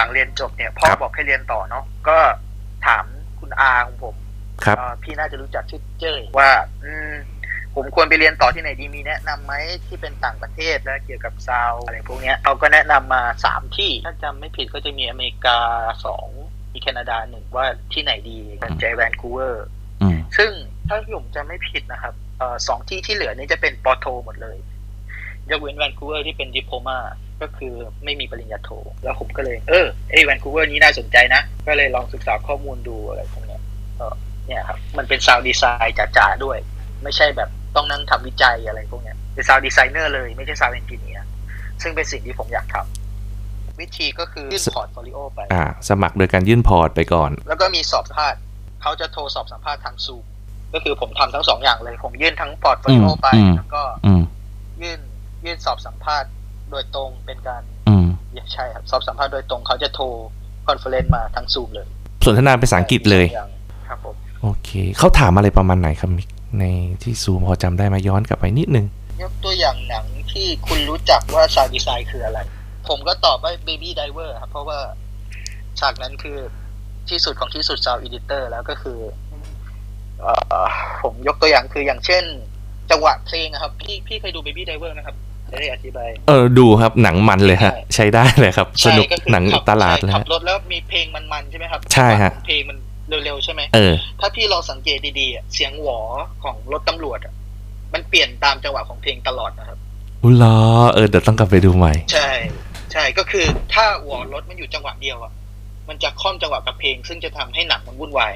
หลังเรียนจบเนี่ยพ่อครับบอกให้เรียนต่อเนาะก็ถามคุณอาของผมครับเอ่อพี่น่าจะรู้จักชื่อเจ้ยว่า อืมผมควรไปเรียนต่อที่ไหนดีมีแนะนำไหมที่เป็นต่างประเทศและเกี่ยวกับ sound อะไรพวกเนี้ยเขาก็แนะนำมาสามที่ ถ้าจำไม่ผิดก็จะมีอเมริกาสองมีแคนาดาหนึ่งว่าที่ไหนดีกันใจแวนคูเวอร์อืมซึ่งถ้าผมจะไม่ผิดนะครับเอ่อสองที่ที่เหลือนี่จะเป็นป.โทหมดเลย ยกเว้นแวนคูเวอร์ที่เป็น diploma ก็คือไม่มีปริญญาโท แล้วผมก็เลย เออไอ้แวนคูเวอร์นี้น่าสนใจนะ ก็เลยลองศึกษาข้อมูลดูอะไรพวกเนี้ยก็เนี่ยครับ มันเป็น sound design จ๋าๆด้วย ไม่ใช่แบบต้องนั่งทำวิจัยอะไรพวกเนี้ยเป็น sound designer เลยไม่ใช่ sound engineer ซึ่งเป็นสิ่งที่ผมอยากทำวิธีก็คือยื่น portfolio ไปอ่าสมัครโดยการยื่น port ไปก่อน แล้วก็มีสอบสัมภาษณ์เขาจะโทรสอบสัมภาษณ์ทางซูมก็คือผมทำทั้งสองอย่างเลย ผมยื่นทั้ง portfolio อืมไปอืมแล้วก็อืมยื่นยื่นสอบสัมภาษณ์ โดยตรงเป็นการอืมใช่ครับสอบสัมภาษณ์โดยตรงเขาจะโทร conference มาทางซูมเลย สนทนาเป็นภาษาอังกฤษเลยอย่างครับผมโอเคเขาถามอะไรประมาณไหนครับมิกในที่ซูมพอจำได้ไหมย้อนกลับไปนิดนึง ยกตัวอย่างหนังที่คุณรู้จักว่า sound design คืออะไร ผมก็ตอบว่า Baby Driver ครับ เพราะว่าฉากนั้นคือที่สุดของที่สุด sound editor แล้วก็คือเอ่อผมยกตัวอย่างคืออย่างเช่น จังหวะเพลงอะครับ พี่พี่เคยดู Baby Driver ไหมครับ จะได้อธิบาย เออดูครับหนังมันเลยฮะ ใช่ใช้ได้เลยครับสใช่นุกก็คือหนังขับตลาดเลยใช่ขัฮะบรถแล้วมีเพลงมันๆใช่ไหมครับ ใช่ฮะเพลงมันเร็วๆใช่ไหมเออถ้าพี่ลองสังเกตดีๆอะเสียงหวอของรถตำรวจอะมันเปลี่ยนตามจังหวะของเพลงตลอดนะครับอุ้ยเหรอเออเดี๋ยวต้องกลับไปดูใหม่ ใช่ ใช่ก็คือถ้าหวอรถมันอยู่จังหวะเดียวอะมันจะคร่อมจังหวะกับเพลง ซึ่งจะทำให้หนังมันวุ่นวาย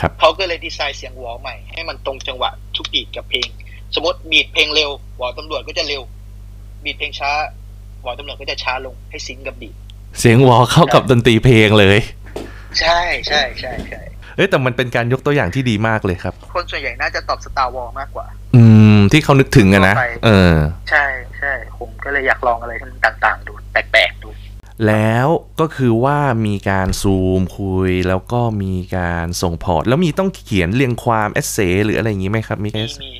ครับเขาก็เลยดีไซน์เสียงหวอใหม่ให้มันตรงจังหวะทุก beat กับเพลง สมมติ beat เพลงเร็วหวอตำรวจก็จะเร็ว beat เพลงช้าหวอตำรวจก็จะช้าลงให้ sync กับ beatเสียงหวอเข้ากับดนตรีเพลงเลย ใช่ใช่ใช่ใช่เอ้ยแต่มันเป็นการยกตัวอย่างที่ดีมากเลยครับ คนส่วนใหญ่น่าจะตอบ Star Wars มากกว่า อืม ที่เขานึกถึงอะนะทั่วไปเออ ใช่ใช่ผมก็เลยอยากลองอะไรที่มันต่าง ๆ ดูแปลกๆดูแล้วก็คือว่ามีการซูมคุยแล้วก็มีการส่งพอร์ต แล้วมีต้องเขียนเรียงความเอเซหรืออะไรอย่างนี้ไหมครับมิกมีเอสมี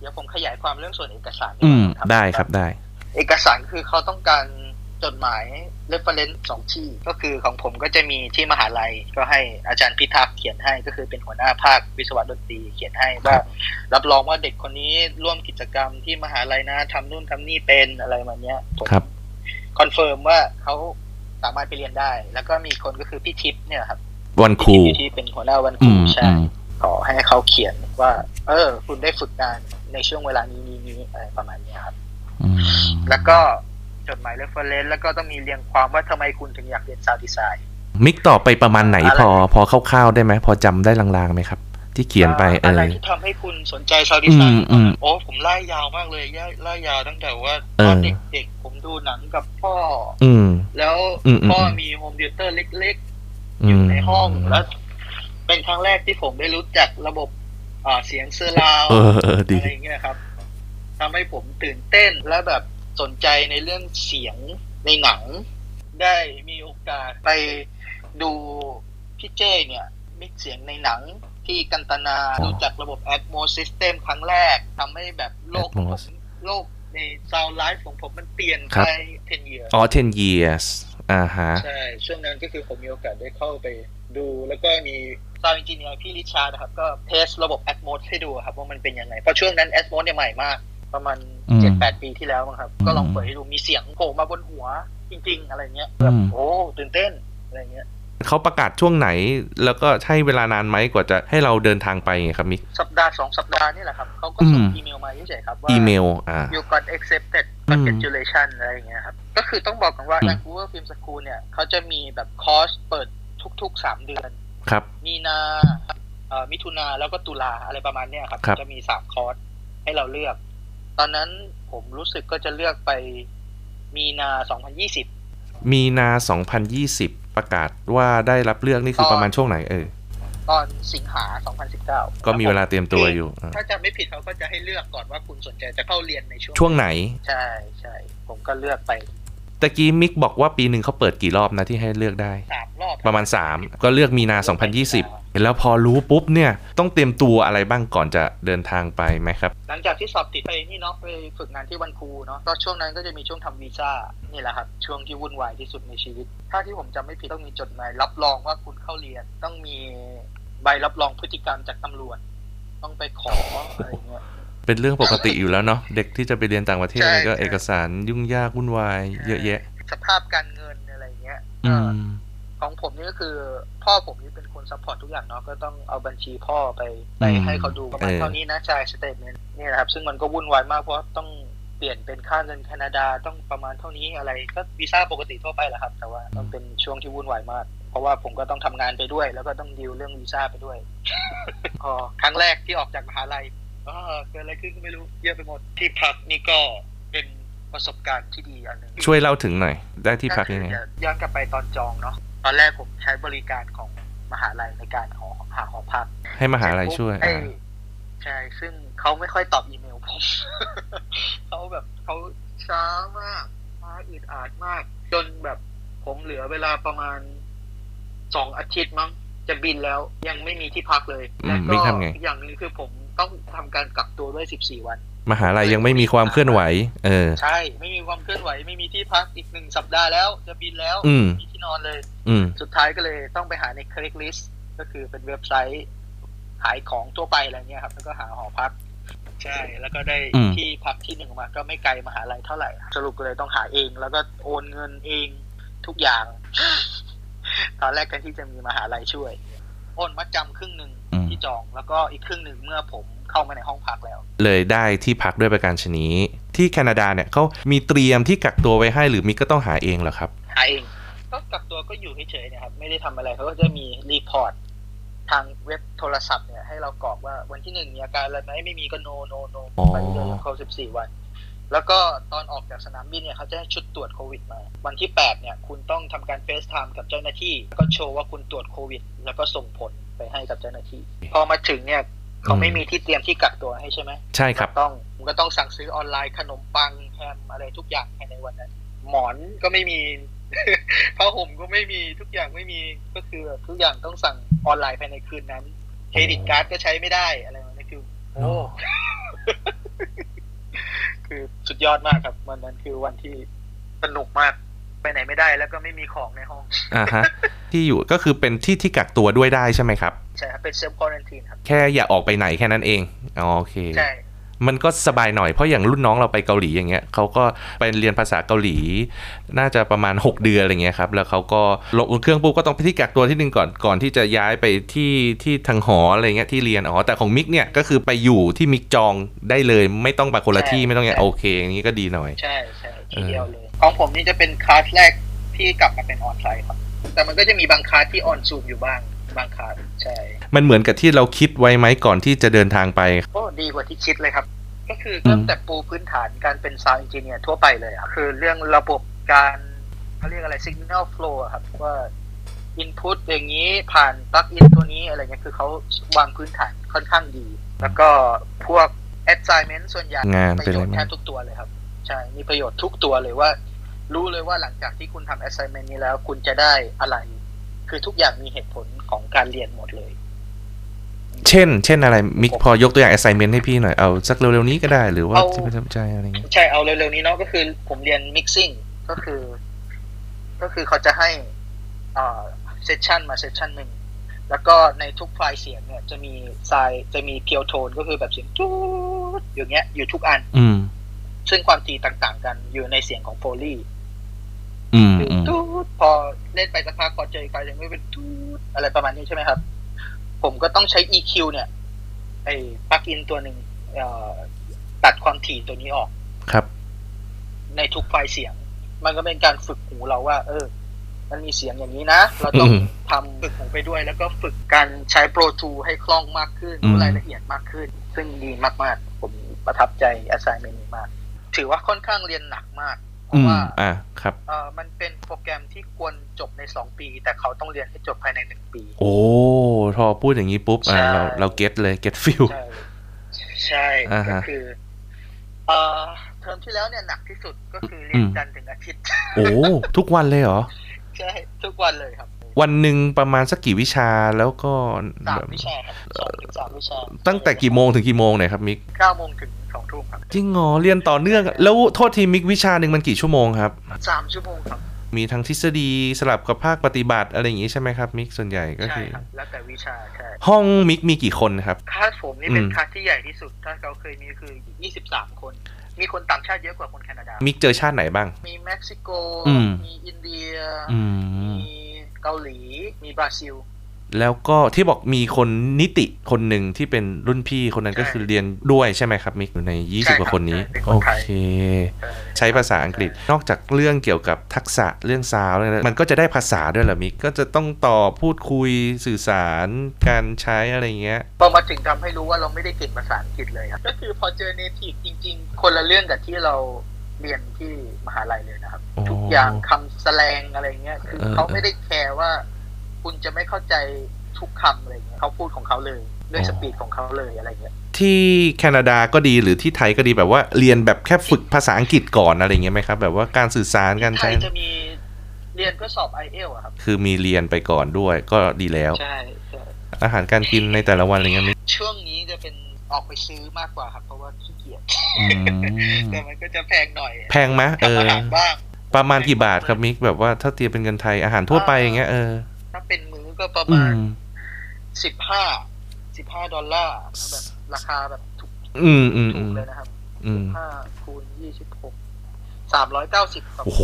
เดี๋ยวผมขยายความเรื่องส่วนเอกสารอืมทำได้ครับได้ เอกสารคือเขาต้องการจดหมาย reference สองที่ ก็คือของผมก็จะมีที่มหาลัยก็ให้อาจารย์พิทักษ์เขียนให้ก็คือเป็นหัวหน้าภาควิศวะดนตรีเขียนให้ว่า รับรองว่าเด็กคนนี้ร่วมกิจกรรมที่มหาลัยนะทำนู่นทำนี่เป็นอะไรมาเนี้ยผมครับ confirm ว่าเขาสามารถไปเรียนได้ แล้วก็มีคนก็คือพี่ทิพย์เนี่ยครับ วันครูพี่ทิพย์ที่เป็นหัวหน้าวันคอืรูมใช่อืมขอให้เขาเขียนว่า เออ คุณได้ฝึกงานในช่วงเวลานี้นี้นี้อะไรประมาณเนี้ยครับอืม แล้วก็จดหมาย reference แล้วก็ต้องมีเรียงความว่าทำไมคุณถึงอยากเรียน sound design มิกตอบไปประมาณไหนอะไรพอพอคร่าวๆได้ไหมพอจำได้ลางๆไหมครับ ที่เขียนไปเออะไรอที่ทำให้คุณสนใจ sound design อืมอืมโอ้ผมไล่ยาวมากเลยย่าไล่ยาวตั้งแต่ว่าเออตอนเด็กๆผมดูหนังกับพ่อ อืมแล้วอืมอืมพ่ออืมมี home theater เล็กๆอือยู่มในห้องแล้วเป็นครั้งแรกที่ผมได้รู้จักระบบอ่าเสียง surround เออเออดีอะไรอย่างเงี้ยครับ ทำให้ผมตื่นเต้นและแบบสนใจในเรื่องเสียงในหนัง ได้มีโอกาสไปดูพี่เจ้เนี่ยมิกเสียงในหนังที่กันตนาอ๋อรู้จักระบบ Atmos System ครั้งแรกทำให้แบบโลกของผม Atmos โลกใน Sound Life ของผมมันเปลี่ยนครัไปบ10 years อ๋อ10 years อ่าฮะ ใช่ ช่วงนั้นก็คือผมมีโอกาสได้เข้าไปดูแล้วก็มีซาวด์ n จิเนียร์พี่ริชาร์ดนะครับ ก็เทสระบบ Atmos ให้ดูครับว่ามันเป็นยังไง เพราะช่วงนั้น Atmos เนี่ยใหม่มาก ประมาณอืมเจ็ดแปดปีที่แล้วมั้งครับอืมก็ลองเปิดให้ดูมีเสียงโผล่มาบนหัวจริง ๆ อะไรเงี้ยแบบอืมโอ้ตื่นเต้นอะไรเงี้ยเขาประกาศช่วงไหน แล้วก็ใช้เวลานานไหมกว่าจะให้เราเดินทางไปไงครับมิกสัปดาห์สองสัปดาห์นี่แหละครับเขาก็ส่งอืมอีเมลมาเฉยๆครับว่าอีเมลอ่า you got accepted อืม congratulation อะไรอย่างเงี้ยครับ ก็คือต้องบอกกันว่าอืม Vancouver Film School เนี่ยเขาจะมีแบบคอร์สเปิดทุกๆ3เดือน ครับ มีนาเอ่อมิถุนาแล้วก็ตุลาอะไรประมาณเนี้ยครับครับจะมีสามคอร์สให้เราเลือก ตอนนั้นผมรู้สึกก็จะเลือกไปมีนา 2020 มีนา 2020 ประกาศว่าได้รับเลือกนี่คือประมาณช่วงไหนเออตอนสิงหา 2019 ก็มีเวลาเตรียมตัวอยู่อ่าถ้าจำไม่ผิดเขาก็จะให้เลือกก่อนว่าคุณสนใจจะเข้าเรียนในช่วงช่วงไหน ใช่ใช่ ผมก็เลือกไป ตะกี้มิกบอกว่าปีหนึ่งเขาเปิดกี่รอบนะที่ให้เลือกได้สามรอบประมาณ 3 ก็เลือกมีนา 2020 แล้วพอรู้ปุ๊บเนี่ยต้องเตรียมตัวอะไรบ้างก่อนจะเดินทางไปไหมครับ หลังจากที่สอบติดไปนี่เนาะไปฝึกงานที่วันครูเนาะก็ช่วงนั้นก็จะมีช่วงทำวีซ่านี่แหละครับช่วงที่วุ่นวายที่สุดในชีวิต ถ้าที่ผมจำไม่ผิดต้องมีจดหมายรับรองว่าคุณเข้าเรียนต้องมีใบรับรองพฤติกรรมจากตำรวจ ต้องไปขออะไรเงี้ย เป็นเรื่องปกติอยู่แล้วเนาะเด็กที่จะไปเรียนต่างประเทศใช่มันก็ใช่เอกสารยุ่งยากวุ่นวาย เยอะแยะ สภาพการเงินอะไรเงี้ยอืก็มของผมนี่ก็คือ พ่อผมนี่เป็นคน support ทุกอย่างเนาะก็ต้องเอาบัญชีพ่อไปไปอืมให้เขาดูประมาณเออเท่านี้นะจ่าย statement นี่แหละครับ ซึ่งมันก็วุ่นวายมากเพราะต้องเปลี่ยนเป็นค่าเงินแคนาดาต้องประมาณเท่านี้อะไรก็วีซ่าปกติทั่วไปแหละครับ แต่ว่ามันเป็นช่วงที่วุ่นวายมาก เพราะว่าผมก็ต้องทำงานไปด้วย แล้วก็ต้องดีลเรื่องวีซ่าไปด้วย พอครั้งแรกที่ออกจากมหาลัย อ๋อเกิดอะไรขึ้นก็ไม่รู้เยอะไปหมดที่พักนี่ก็เป็นประสบการณ์ที่ดีอันหนึ่งช่วยเล่าถึงหน่อย ได้ที่พักยังไงก็คือย้อนกลับไปตอนจองเนาะตอนแรกผมใช้บริการของมหาลัยในการหอหาหอพัก ให้มหาลัยช่วยไอ้อ่าใช่ซึ่งเขาไม่ค่อยตอบอีเมลผมเขาแบบเขาช้ามากช้าอึดอัดมาก จนแบบผมเหลือเวลาประมาณสองอาทิตย์มั้งจะบินแล้วยังไม่มีที่พักเลยอืมแล้วมิก็กทำไงอีกอย่างหนึ่งคือผม ต้องทำการกักตัวด้วยสิบสี่วัน มหาลัยยังไม่มีความเคลื่อนไหว เออ ใช่ ไม่มีความเคลื่อนไหว ไม่มีที่พักอีกหนึ่งสัปดาห์แล้ว จะบินแล้วอืมมีที่นอนเลย อืมสุดท้ายก็เลยต้องไปหาใน Craigslist ก็คือเป็นเว็บไซต์ ขายของทั่วไปอะไรเงี้ยครับ แล้วก็หาหอพัก ใช่ แล้วก็ได้อืมที่พักที่หนึ่งมา ก็ไม่ไกลมหาลัยเท่าไหร่ สรุปก็เลยต้องหาเอง แล้วก็โอนเงินเองทุกอย่าง ตอนแรกกันที่จะมีมหาลัยช่วย โอนมัดจำครึ่งหนึ่งอืม ที่จองแล้วก็อีกครึ่งหนึ่งเมื่อผมเข้ามาในห้องพักแล้ว เลยได้ที่พักด้วยประการฉะนี้ที่แคนาดาเนี่ยเขามีเตรียมที่กักตัวไว้ให้หรือมิกก็ต้องหาเองเหรอครับ หาเองก็กักตัวก็อยู่เฉยๆเนะครับไม่ได้ทำอะไรเขาก็จะมี report ทางเว็บโทรศัพท์เนี่ยให้เรากรอกว่าวันที่หนึ่งมีอาการอะไรไหมไม่มีก็ no no no อ๋อไปเลยครบสิบสี่วัน แล้วก็ตอนออกจากสนามบินเนี่ยเขาจะให้ชุดตรวจโควิดมา วันที่แปดเนี่ยคุณต้องทำการ FaceTime กับเจ้าหน้าที่ ก็โชว์ว่าคุณตรวจโควิด แล้วก็ส่งผล ไปให้กับเจ้าหน้าที่ พอมาถึงเนี่ยเขาไม่มีที่เตรียมที่กักตัวให้ใช่ไหมใช่ครับต้องผมก็ต้องสั่งซื้อออนไลน์ขนมปังแฮมอะไรทุกอย่างภายในวันนั้น หมอนก็ไม่มีผ้าห่มก็ไม่มีทุกอย่างไม่มีก็คือทุกอย่างต้องสั่งออนไลน์ภายในคืนนั้นเครดิตการ์ดก็ใช้ไม่ได้อะไรแบบนี้คือโอ้คือสุดยอดมากครับ วันนั้นคือวันที่สนุกมาก ไปไหนไม่ได้แล้วก็ไม่มีของในห้องอ่าฮะที่อยู่ก็คือเป็นที่ที่กักตัวด้วยได้ใช่ไหมครับ ใช่ครับ เป็นเซลฟ์ควอรันทีนครับ แค่อย่าออกไปไหนแค่นั้นเองอ๋อโอเคใช่มันก็สบายหน่อยเพราะอย่างรุ่นน้องเราไปเกาหลีอย่างเงี้ยเขาก็ไปเรียนภาษาเกาหลี น่าจะประมาณ 6 เดือนอะไรเงี้ยครับแล้วเขาก็ลงเครื่องปุ๊บก็ต้องไปที่กักตัวที่หนึ่งก่อนก่อนที่จะย้ายไปที่ที่ทางหออะไรเงี้ยที่เรียนอ๋อแต่ของมิกเนี่ยก็คือไปอยู่ที่มิกจองได้เลย ไม่ต้องไปคนละที่ไม่ต้องอย่างโอเคอย่างนี้ก็ดีหน่อยใช่ใช่ทีเดียวเลย ของผมนี่จะเป็นคลาสแรกที่กลับมาเป็นออนไลน์ครับ แต่มันก็จะมีบางคลาสที่ on Zoom อยู่บ้างบางคลาสใช่ มันเหมือนกับที่เราคิดไว้ไหมก่อนที่จะเดินทางไปโอ้ดีกว่าที่คิดเลยครับ ก็คืออืมตั้งแต่ปูพื้นฐานการเป็น sound engineer ทั่วไปเลยอะคือเรื่องระบบการเขาเรียกอะไร signal flow อะครับว่า input อย่างนี้ผ่าน plug-in ตัวนี้อะไรเงี้ยคือเขาวางพื้นฐานค่อนข้างดี แล้วก็พวก assignment ส่วนใหญ่งานประเป็นโยอะไรชน์ไหมแทบทุกตัวเลยครับ ใช่ มีประโยชน์ทุกตัวเลยว่า รู้เลยว่าหลังจากที่คุณทำ assignment นี้แล้ว คุณจะได้อะไร คือทุกอย่างมีเหตุผลของการเรียนหมดเลย เช่น เช่นอะไร มิกพอยกตัวอย่าง assignment ให้พี่หน่อย เอาสักเร็วๆนี้ก็ได้หรือว่าเอาที่ประทับใจอะไรเงี้ยใช่ เอาเร็วๆนี้เนาะก็คือ ผมเรียน mixing ก็คือ ก็คือเขาจะให้อ่าเซสชันมาเซสชันหนึ่งแล้วก็ในทุกไฟล์เสียงเนี่ย จะมีไซจะมีเพียวโทนก็คือแบบเสียงจู๊ดอย่างเงี้ย อยู่ทุกอัน อืมซึ่งความถี่ต่างๆ กันอยู่ในเสียงของโฟลี่อืมคืออืม ตูดพอเล่นไปสักพักพอเจออีกไฟล์เสียงไม่เป็นตูดอะไรประมาณนี้ใช่ไหมครับ ผมก็ต้องใช้ EQ เนี่ยไอ้ปลั๊กอินตัวหนึ่งเอ่อตัดความถี่ตัวนี้ออกครับ ในทุกไฟล์เสียง มันก็เป็นการฝึกหูเราว่า เออ มันมีเสียงอย่างนี้นะ เราต้องอืมทำฝึกหูไปด้วย แล้วก็ฝึกการใช้ Pro Tools ให้คล่องมากขึ้นอืมรู้รายละเอียดมากขึ้น ซึ่งดีมากๆ ผมประทับใจ assignment นี้มาก ถือว่าค่อนข้างเรียนหนักมาก เพอืราะมว่าอ่าครับเออมันเป็นโปรแกรมที่ควรจบใน2ปี แต่เขาต้องเรียนให้จบภายใน1ปี โอ้พอพูดอย่างนี้ปุ๊บอ่าใช่เราเรา get เลย get feel ใช่ใช่อ่าก็ฮะคือเอ่อเทอมที่แล้วเนี่ยหนักที่สุดก็คือเรียนจันทร์ถึงอาทิตย์ โอ้ทุกวันเลยเหรอใช่ทุกวันเลยครับ วันหนึ่งประมาณสักกี่วิชาแล้วก็สามแบบวิชาครับสองถึงสามวิชา ตั้งแต่กี่โมงถึงกี่โมงเนี่ยครับมิกเก้าโมงถึงสองทุ่มครับ จริงเหรอเรียนต่อเนื่อง แล้วโทษทีมิกวิชาหนึ่งมันกี่ชั่วโมงครับสามชั่วโมงครับ มีทั้งทฤษฎีสลับกับภาคปฏิบัติอะไรอย่างงี้ใช่ไหมครับ มิกส่วนใหญ่ก็ใช่คือครับแล้วแต่วิชาใช่ห้องมิกมีกี่คนครับคลาสผมนี่เป็นอืมคลาสที่ใหญ่ที่สุด ถ้าเราเคยมีคือยี่สิบสามคน มีคนต่างชาติเยอะกว่าคนแคนาดา มิกเจอชาติไหนบ้าง มีเม็กซิโก อืม มีอินเดีย อืม มีเกาหลี มีบราซิล แล้วก็ที่บอกมีคนนิติคนหนึ่งที่เป็นรุ่นพี่คนนั้นใช่ก็คือเรียนด้วยใช่ไหมครับมิกอยู่ในใช่20 กว่าคนนี้ครับเป็นคโอนไทยเค ใช้ภาษาอังกฤษนอกจากเรื่องเกี่ยวกับทักษะเรื่องซาวด์เนี่ยมันก็จะได้ภาษาด้วยเหรอมิกก็จะต้องต่อพูดคุยสื่อสารการใช้อะไรเงี้ยพอมาถึงทำให้รู้ว่าเราไม่ได้เก่งภาษาอังกฤษเลยครับก็คือพอเจอ native จริง ๆ คนละเรื่องกับที่เราเรียนที่มหาลัยเลยนะครับอ๋อทุกอย่างคำแสลงอะไรเงี้ยคือเออเขาไม่ได้แคร์ว่า คุณจะไม่เข้าใจทุกคำอะไรเงี้ยเขาพูดของเขาเลยด้วย speed ของเขาเลยอะไรเงี้ยที่แคนาดาก็ดีหรือที่ไทยก็ดีแบบว่าเรียนแบบแค่ฝึกภาษาอังกฤษก่อนอะไรเงี้ยไหมครับ แบบว่าการสื่อสารการไทใช้ยจะมีเรียนเพื่อสอบไอเอลอะครับคือมีเรียนไปก่อนด้วยก็ดีแล้วใช่ใช่อาหารการกินในแต่ละวันอะไรเงี้ยมิกช่วงนี้จะเป็นออกไปซื้อมากกว่าครับ เพราะว่าขี้เกียจอืมแต่มันก็จะแพงหน่อย แพงไหมเอทำอาอหารบ้างประมาณกี่บาทครับมิกแบบว่าถ้าเทียบเป็นเงินไทยอาหารทั่วไปอย่างเงี้ยเออถ้าเป็นมื้อ ก็ประอืมาณมสิบห้าสิบห้าดอลลาร์แบบราคาแบบถูกอืมอืมถูอืกมเลยนะครับอืมห้าคูณยี่สิบหก สามร้อยเก้าสิบครับโอ้โห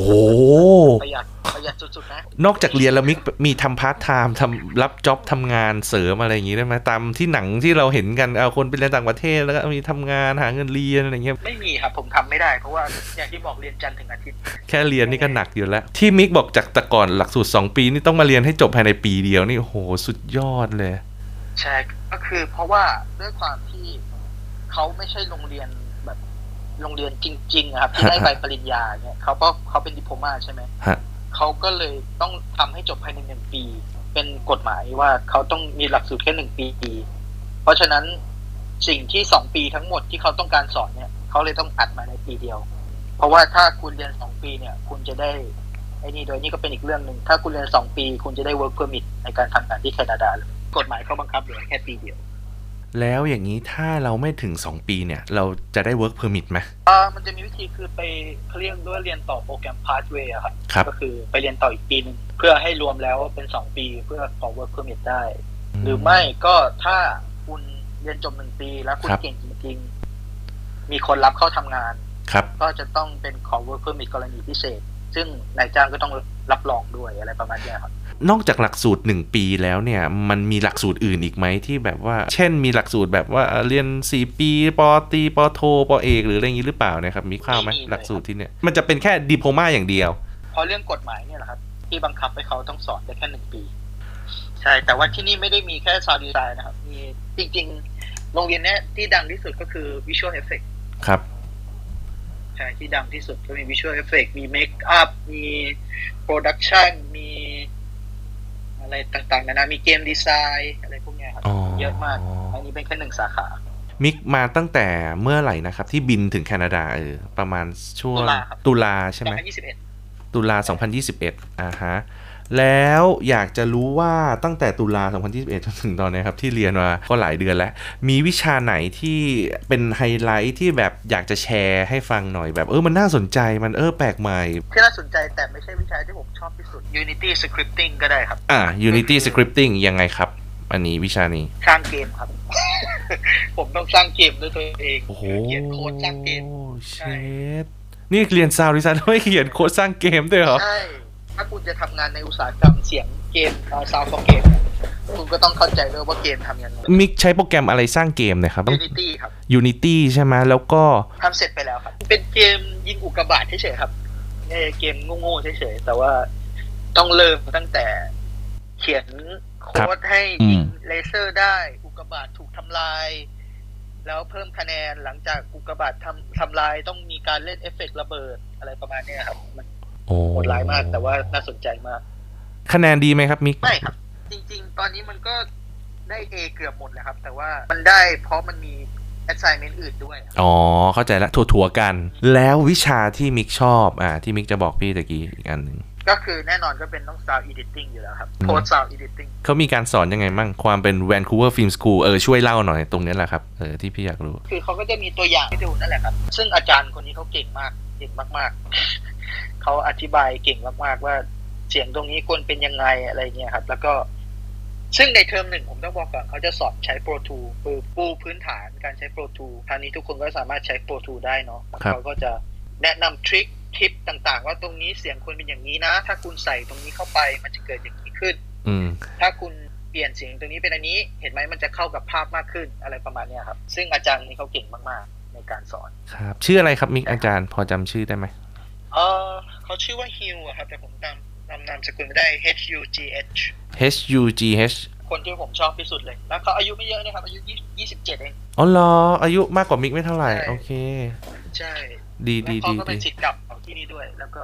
ประหยัดประหยัดสุดๆนะ นอกจากเรียนแล้วมิกมีทำพาร์ทไทม์ทำรับ job ทำงานเสริมอะไรอย่างงี้ได้ไหมตามที่หนังที่เราเห็นกันเอาคนไปเรียนต่างประเทศแล้วก็มีทำงานหาเงินเรียนอะไรเงี้ยไม่มีครับผมทำไม่ได้เพราะว่าอย่างที่บอกเรียนจันทร์ถึงอาทิตย์แค่เรียนนี่ก็หนักอยู่แล้ว ที่มิกบอกจากแต่ก่อนหลักสูตร2ปีนี่ต้องมาเรียนให้จบภายในปีเดียวนี่โอ้โหสุดยอดเลยใช่ก็คือเพราะว่าด้วยความที่เขาไม่ใช่โรงเรียนแบบ โรงเรียนจริงๆอะครับ ที่ได้ใบปริญญาเนี่ยเขาก็เขาเป็นดิโพมาใช่ไหมฮะเขาก็เลยต้องทำให้จบภายในหนึ่งปี เป็นกฎหมายว่าเขาต้องมีหลักสูตรแค่หนึ่งปี เพราะฉะนั้นสิ่งที่สองปีทั้งหมดที่เขาต้องการสอนเนี่ยเขาเลยต้องอัดมาในปีเดียว เพราะว่าถ้าคุณเรียนสองปีเนี่ย คุณจะได้ไอ้นี่โดยนี่ก็เป็นอีกเรื่องหนึ่งถ้าคุณเรียนสองปี คุณจะได้ work permit ในการทำงานที่แคนาดาเลยกฎหมายเขาบังคับเหลือแค่ปีเดียว แล้วอย่างนี้ถ้าเราไม่ถึง 2 ปีเนี่ย เราจะได้ work permit ไหมอ่ามันจะมีวิธีคือไปเขาเรียกด้วยเรียนต่อโปรแกรม pathway อะครับครับ ก็คือไปเรียนต่ออีกปีหนึ่งเพื่อให้รวมแล้วเป็นสองปีเพื่อขอ work permit ได้ หรือไม่ก็ถ้าคุณเรียนจบหนึ่งปีแล้วคุณครับเก่งจริง ๆ มีคนรับเข้าทำงาน ครับ ก็จะต้องเป็นขอ work permit กรณีพิเศษ ซึ่งนายจ้างก็ต้องรับรองด้วยอะไรประมาณเนี้ยครับ นอกจากหลักสูตร 1 ปีแล้วเนี่ยมันมีหลักสูตรอื่นอีกไหมที่แบบว่า เช่นมีหลักสูตรแบบว่าเรียน 4 ปีปอตรีปอโทปอเอกหรืออะไรอย่างนี้หรือเปล่าเนะครับมีข้าวไหมไม่มีเลยหลักสูตรที่เนี่ยมันจะเป็นแค่ดิโพมาอย่างเดียวเพราะเรื่องกฎหมายเนี่ยแหละครับที่บังคับให้เขาต้องสอนได้แค่หนึ่งปี ใช่ แต่ว่าที่นี่ไม่ได้มีแค่ซาวดีไซน์นะครับ มีจริง ๆ โรงเรียนเนี้ยที่ดังที่สุดก็คือ Visual Effect ครับใช่ที่ดังที่สุดก็มี Visual Effect มี Make Up มี Production มี อะไรต่างๆนานามีเกมดีไซน์อะไรพวกเนี้ยครับอ๋อเยอะมาก อันนี้เป็นแค่หนึ่งสาขา มิกมาตั้งแต่เมื่อไหร่นะครับ ที่บินถึงแคนาดาเออประมาณช่วงตุลาครับตุลาใช่ไหม2021ตุลา2021อ่าฮะ แล้วอยากจะรู้ว่าตั้งแต่ตุลา 2021จนถึงตอนนี้ครับ ที่เรียนมาก็หลายเดือนแล้ว มีวิชาไหนที่เป็นไฮไลท์ที่แบบอยากจะแชร์ให้ฟังหน่อยแบบเออมันน่าสนใจมันเออแปลกใหม่ ที่น่าสนใจแต่ไม่ใช่วิชาที่ผมชอบที่สุด Unity Scripting ก็ได้ครับ อ่า Unity Scripting ยังไงครับ อันนี้วิชานี้สร้างเกมครับ ผมต้องสร้างเกมด้วยตัวเองโอ้โหเขียนโค้ดสร้างเกมเชดนี่เรียน sound design ไม่เขียนโค้ดสร้างเกมด้วยเหรอใช่ ถ้าคุณจะทำงานในอุตสาหกรรมเสียงเกม sound for game คุณก็ต้องเข้าใจด้วยว่าเกมทำยังไงมิกใช้โปรแกรมอะไรสร้างเกมนะครับ Unity ครับ Unity ใช่ไหมแล้วก็ทำเสร็จไปแล้วครับ เป็นเกมยิงอุกกาบาตเฉยๆครับเออเกมโง่ๆเฉยๆแต่ว่าต้องเริ่มตั้งแต่เขียนโค้ดให้ยิงเลเซอร์ได้ อุกกาบาตถูกทำลาย แล้วเพิ่มคะแนนหลังจากอุกกาบาตทำทำลายต้องมีการเล่นเอฟเฟกต์ระเบิดอะไรประมาณเนี้ยครับมัน โอ้โหดร้ายมาก แต่ว่าน่าสนใจมาก คะแนนดีไหมครับมิกไม่ครับ จริง ๆ ตอนนี้มันก็ได้เอเกือบหมดแล้วครับ แต่ว่ามันได้เพราะมันมี assignment อื่นด้วยอะอ๋อ เข้าใจละถั่วๆกัน แล้ววิชาที่มิกชอบ อ่า ที่มิกจะบอกพี่ตะกี้อีกอันหนึ่งก็คือแน่นอนก็เป็นต้อง sound editing อยู่แล้วครับอืม post sound editing เขามีการสอนยังไงมั่ง ความเป็น Vancouver Film School เออ ช่วยเล่าหน่อยตรงนี้แหละครับ เออ ที่พี่อยากรู้ คือเขาก็จะมีตัวอย่างให้ดูนั่นแหละครับ ซึ่งอาจารย์คนนี้เขาเก่งมาก เก่งมากๆ เขาอธิบายเก่งมากๆว่าเสียงตรงนี้ควรเป็นยังไงอะไรเงี้ยครับ แล้วก็ ซึ่งในเทอมหนึ่งผมต้องบอกก่อนเขาจะสอนใช้ Pro Tool คือปูพื้นฐานการใช้ Pro Tool คราวนี้ทุกคนก็สามารถใช้ Pro Tool ได้เนาะครับเขาก็จะแนะนำทริคทิปต่างๆ ว่าตรงนี้เสียงควรเป็นอย่างนี้นะ ถ้าคุณใส่ตรงนี้เข้าไปมันจะเกิดอย่างนี้ขึ้น อืมถ้าคุณเปลี่ยนเสียงตรงนี้เป็นอันนี้เห็นไหมมันจะเข้ากับภาพมากขึ้นอะไรประมาณเนี้ยครับ ซึ่งอาจารย์นี่เขาเก่งมากๆ ในการสอน ครับ ชื่ออะไรครับมิกอาจารย์พอจำชื่อได้ไหมเออ เขาชื่อว่าฮิวอะครับ แต่ผมจำจำนามสกุลไม่ได้ H U G H H U G H คนที่ผมชอบที่สุดเลย แล้วเขาอายุไม่เยอะนะครับ อายุยี่สิบเจ็ดเอง อ๋อเหรอ อายุมากกว่ามิกไม่เท่าไหร่ใช่โอเค ใช่ ดีแล้วดีเขาดีก็เป็ดีนศิษย์เกับของที่นี่ด้วย แล้วก็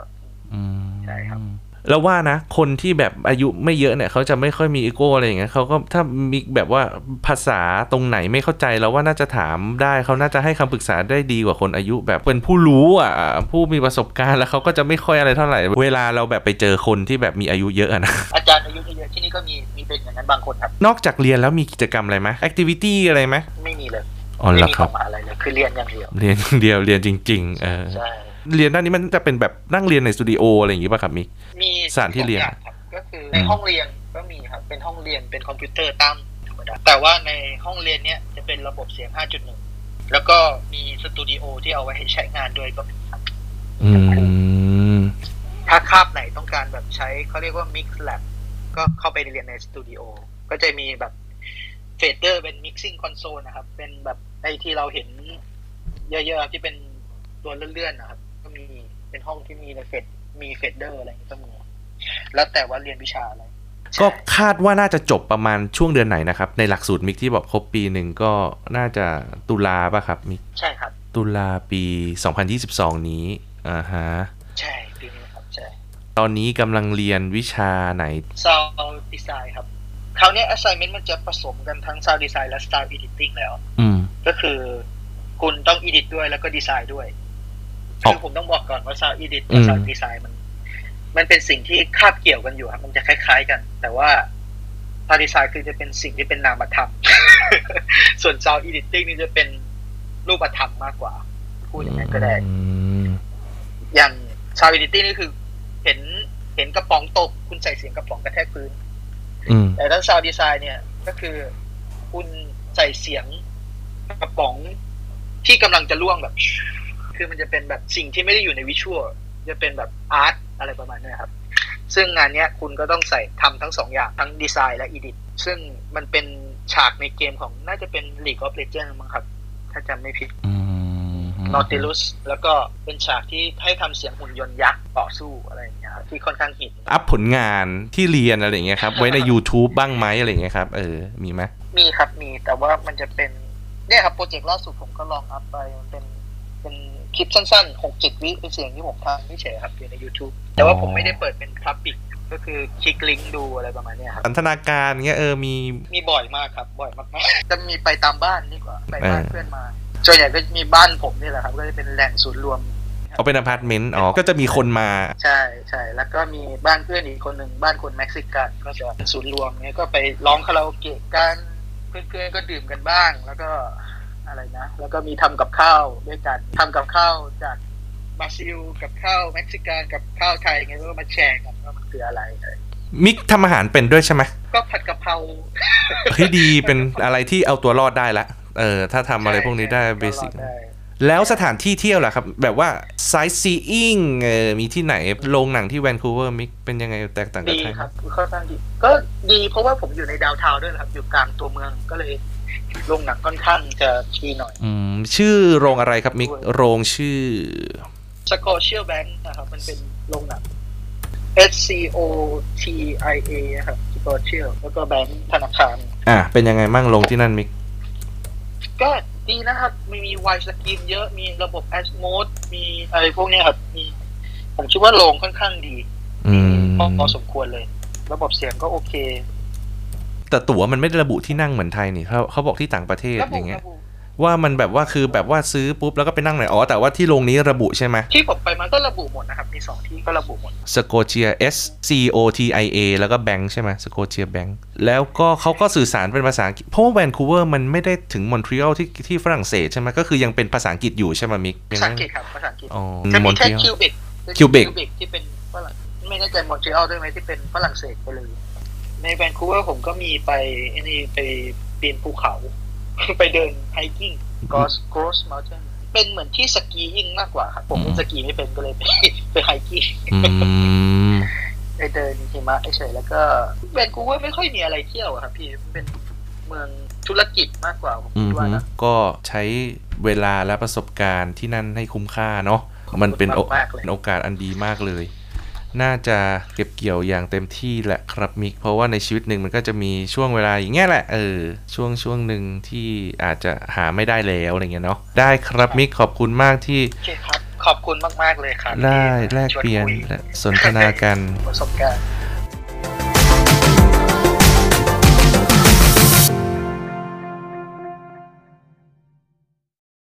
อืม ใช่ครับ แล้วว่านะ คนที่แบบอายุไม่เยอะเนี่ย เขาจะไม่ค่อยมีอีโก้อะไรอย่างเงี้ยเขาก็ถ้ามีแบบว่าภาษาตรงไหนไม่เข้าใจแล้วว่าน่าจะถามได้เขาน่าจะให้คำปรึกษาได้ดีกว่าคนอายุ แบบเป็นผู้รู้อะผู้มีประสบการณ์แล้วเขาก็จะไม่ค่อยอะไรเท่าไหร่ เวลาเราแบบไปเจอคนที่แบบมีอายุเยอะอะนะอาจารย์อายุเยอะๆที่นี่ก็มีมีเป็นอย่างนั้นบางคนครับ นอกจากเรียนแล้วมีกิจกรรมอะไรไหมแอคทิวิตี้อะไรไหมไม่มีเลยอ๋อไม่เหรอมีคขรัอบงมาอะไรเลยคือเรียนอย่างเดียวเรียนอย่างเดียวเรียนจริง ๆ เออใช่ เรียนด้านนี้มันจะเป็นแบบนั่งเรียนในสตูดิโออะไรอย่างงี้ป่ะครับมิกมีสถานที่เรียนสององครับก็คือในห้องเรียนก็มีครับ เป็นห้องเรียนเป็นคอมพิวเตอร์ตั้งธรรมดาแต่ว่าในห้องเรียนเนี้ยจะเป็นระบบเสียง 5.1 แล้วก็มีสตูดิโอที่เอาไว้ให้ใช้งานด้วยก็มีครับอืมถ้าคาบไหนต้องการแบบใช้เขาเรียกว่า Mix Lab ก็เข้าไปเรียนในสตูดิโอก็จะมีแบบ fader เป็น mixing console นะครับ เป็นแบบไอที่เราเห็นเยอะๆที่เป็นตัวเลื่อนๆนะครับก็มี เป็นห้องที่มีใน fade มี fader อะไรอย่างเงี้ยก็มีแล้วแต่ว่าเรียนวิชาอะไร ก็ใช่คาดว่าน่าจะจบประมาณช่วงเดือนไหนนะครับ ในหลักสูตรมิกที่บอกครบปีหนึ่งก็น่าจะตุลาป่ะครับมิกใช่ครับ ตุลาปี 2022 นี้อ่าฮะใช่ปีนี้ครับใช่ตอนนี้กำลังเรียนวิชาไหน Sound Design ครับคราวเนี้ย assignment มันจะผสมกันทั้ง Sound Design และ Sound Editing แล้ว อืมก็คือคุณต้อง edit ด้วยแล้วก็ดีไซน์ด้วยอ๋อ คือผมต้องบอกก่อนว่า Sound Edit กับอืม Sound Design มัน มันเป็นสิ่งที่คาบเกี่ยวกันอยู่ครับมันจะคล้าย ๆ กัน แต่ว่า Sound Design คือจะเป็นสิ่งที่เป็นนามธรรม ส่วน Sound Editing นี่จะเป็นรูปธรรมมากกว่า พูดอย่างนั้นก็ได้อืมอย่าง Sound Editing นี่คือ เห็นเห็นกระป๋องตก คุณใส่เสียงกระป๋องกระแทกพื้นอืมแต่ถ้า Sound Design เนี่ย ก็คือคุณใส่เสียงกระป๋องที่กำลังจะล่วงแบบ คือมันจะเป็นแบบสิ่งที่ไม่ได้อยู่ในวิชวลจะเป็นแบบอาร์ตอะไรประมาณเนี้ยครับ ซึ่งงานเนี้ยคุณก็ต้องใส่ทำทั้งสองอย่างทั้งดีไซน์และอีดิทซึ่งมันเป็นฉากในเกมของน่าจะเป็น League of Legends มั้งครับ ถ้าจำไม่ผิดอืม Nautilus แล้วก็เป็นฉากที่ให้ทำเสียงหุ่นยนต์ยักษ์ต่อสู้อะไรอย่างเงี้ยครับที่ค่อนข้างฮิตอัพผลงานที่เรียนอะไรอย่างเงี้ยครับไว้ใน YouTube บ้างไหมอะไรอย่างเงี้ยครับ เออ มีไหมมีครับมีแต่ว่ามันจะเป็นเนี่ยครับโปรเจกต์ล่าสุดผมก็ลองอัพไปมันเป็นเป็น คลิปสั้นๆหกเจ็ดวิเป็นเสียงที่ผมทำไว้เฉยๆครับอยู่ใน YouTube แต่ว่าผมไม่ได้เปิดเป็น public ก็คือคลิกลิงก์ดูอะไรประมาณเนี้ยครับสันทนาการเงี้ยเออมีมีบ่อยมากครับ บ่อยมากๆจะมีไปตามบ้านนี่กว่าไปบ้านเออเพื่อนมาส่วนใหญ่ก็มีบ้านผมนี่แหละครับ ก็จะเป็นแหล่งศูนย์รวมเอาเป็นอพาร์ตเมนต์อ๋อก็จะมีคนมา ใช่ใช่แล้วก็มีบ้านเพื่อนอีกคนหนึ่งบ้านคนเม็กซิกันก็จะเป็นศูนย์รวมเนี้ยก็ไปร้องคาราโอเกะกันเพื่อนๆก็ดื่มกันบ้าง แล้วก็ อะไรนะ แล้วก็มีทำกับข้าวด้วยกันทำกับข้าวจากบราซิลกับข้าวเม็กซิกันกับข้าวไทยไงก็มาแชร์กันว่ามันคืออะไรอะไรมิกทำอาหารเป็นด้วยใช่ไหมก็ผัดกะเพราเฮ้ยดีเป็นอะไรที่เอาตัวรอดได้ละเออถ้าทำอะไรพวกนี้ได้ใช่ basic ก็รอดได้แล้วสถานที่เที่ยวล่ะครับ แบบว่า sightseeing เออมีที่ไหนโรงหนังที่แวนคูเวอร์มิกเป็นยังไงแตกต่างกับที่ไทยครับค่อนข้างดีก็ดีเพราะว่าผมอยู่ใน downtown ด้วยนะครับ อยู่กลางตัวเมืองก็เลย โรงหนังค่อนข้างจะดีหน่อยอืมชื่อโรงอะไรครับมิกโรงชื่อ Scotiabank นะครับ มันเป็นโรงหนัง S C O T I A ครับ Scotia แล้วก็แบงค์ธนาคาร อะเป็นยังไงมั่งโรงที่นั่นมิก ก็ดีนะครับมีมี wide screen เยอะมีระบบแอสโมดมีอะไรพวกเนี้ยครับมีผมคิดว่าโรงค่อนข้างดีอืมพอพอสมควรเลย ระบบเสียงก็โอเค แต่ตั๋วมันไม่ได้ระบุที่นั่งเหมือนไทยนี่เขาเขาบอกที่ต่างประเทศระบุอย่างเงี้ยระบุว่ามันแบบว่าคือแบบว่าซื้อปุ๊บแล้วก็ไปนั่งไหนอ๋อแต่ว่าที่โรงนี้ระบุใช่ไหมที่ผมไปมาก็ระบุหมดนะครับ มีสองที่ก็ระบุหมด Scotia S C O T I A แล้วก็แบงค์ใช่ไหม Scotiabank แล้วก็เขาก็สื่อสารเป็นภาษาอังกฤษเพราะว่าแวนคูเวอร์มันไม่ได้ถึงมอนทรีออลที่ที่ฝรั่งเศสใช่ไหมก็คือยังเป็นภาษาอังกฤษอยู่ใช่ไหมมิกภาษาอังกฤษครับภาษาอังกฤษอ๋อจะมอมีแค่มอนทรีออล Quebec ที่เป็นฝรั่งไม่แน่ใจมอนทรีออลด้วยไหมที่เป็นฝรั่งเศสไปเลย ในแวนคูเวอร์ผมก็มีไปไอ้นี่ไปปีนภูเขา ไปเดิน hiking กอสกรอสม u ล t นเป็นเหมือนที่สกียิ่งมากกว่าครับ ผมเล่นสกีไม่เป็นก็เลยไปไปไฮกิ้งอืมไปเดินหิมะเฉยๆแล้วก็แวนคูเวอร์ไม่ค่อยมีอะไรเที่ยวอะครับพี่เป็นเมืองธุรกิจมากกว่าผมอืคิมดว่านะก็ใช้เวลาและประสบการณ์ที่นั่นให้คุ้มค่าเนาะมันเป็นโอมากๆเลยโอกาสอันดีมากเลย น่าจะเก็บเกี่ยวอย่างเต็มที่แหละครับมิก เพราะว่าในชีวิตหนึ่งมันก็จะมีช่วงเวลาอย่างเงี้ยแหละเออช่วงช่วงหนึ่งที่อาจจะหาไม่ได้แล้วอะไรเงี้ยเนาะได้ครับมิกขอบคุณมากที่โอเคครับขอบคุณมากๆเลยครับได้ที่แลกชวนเปลี่ยนคุและสนทนากันประสบการณ์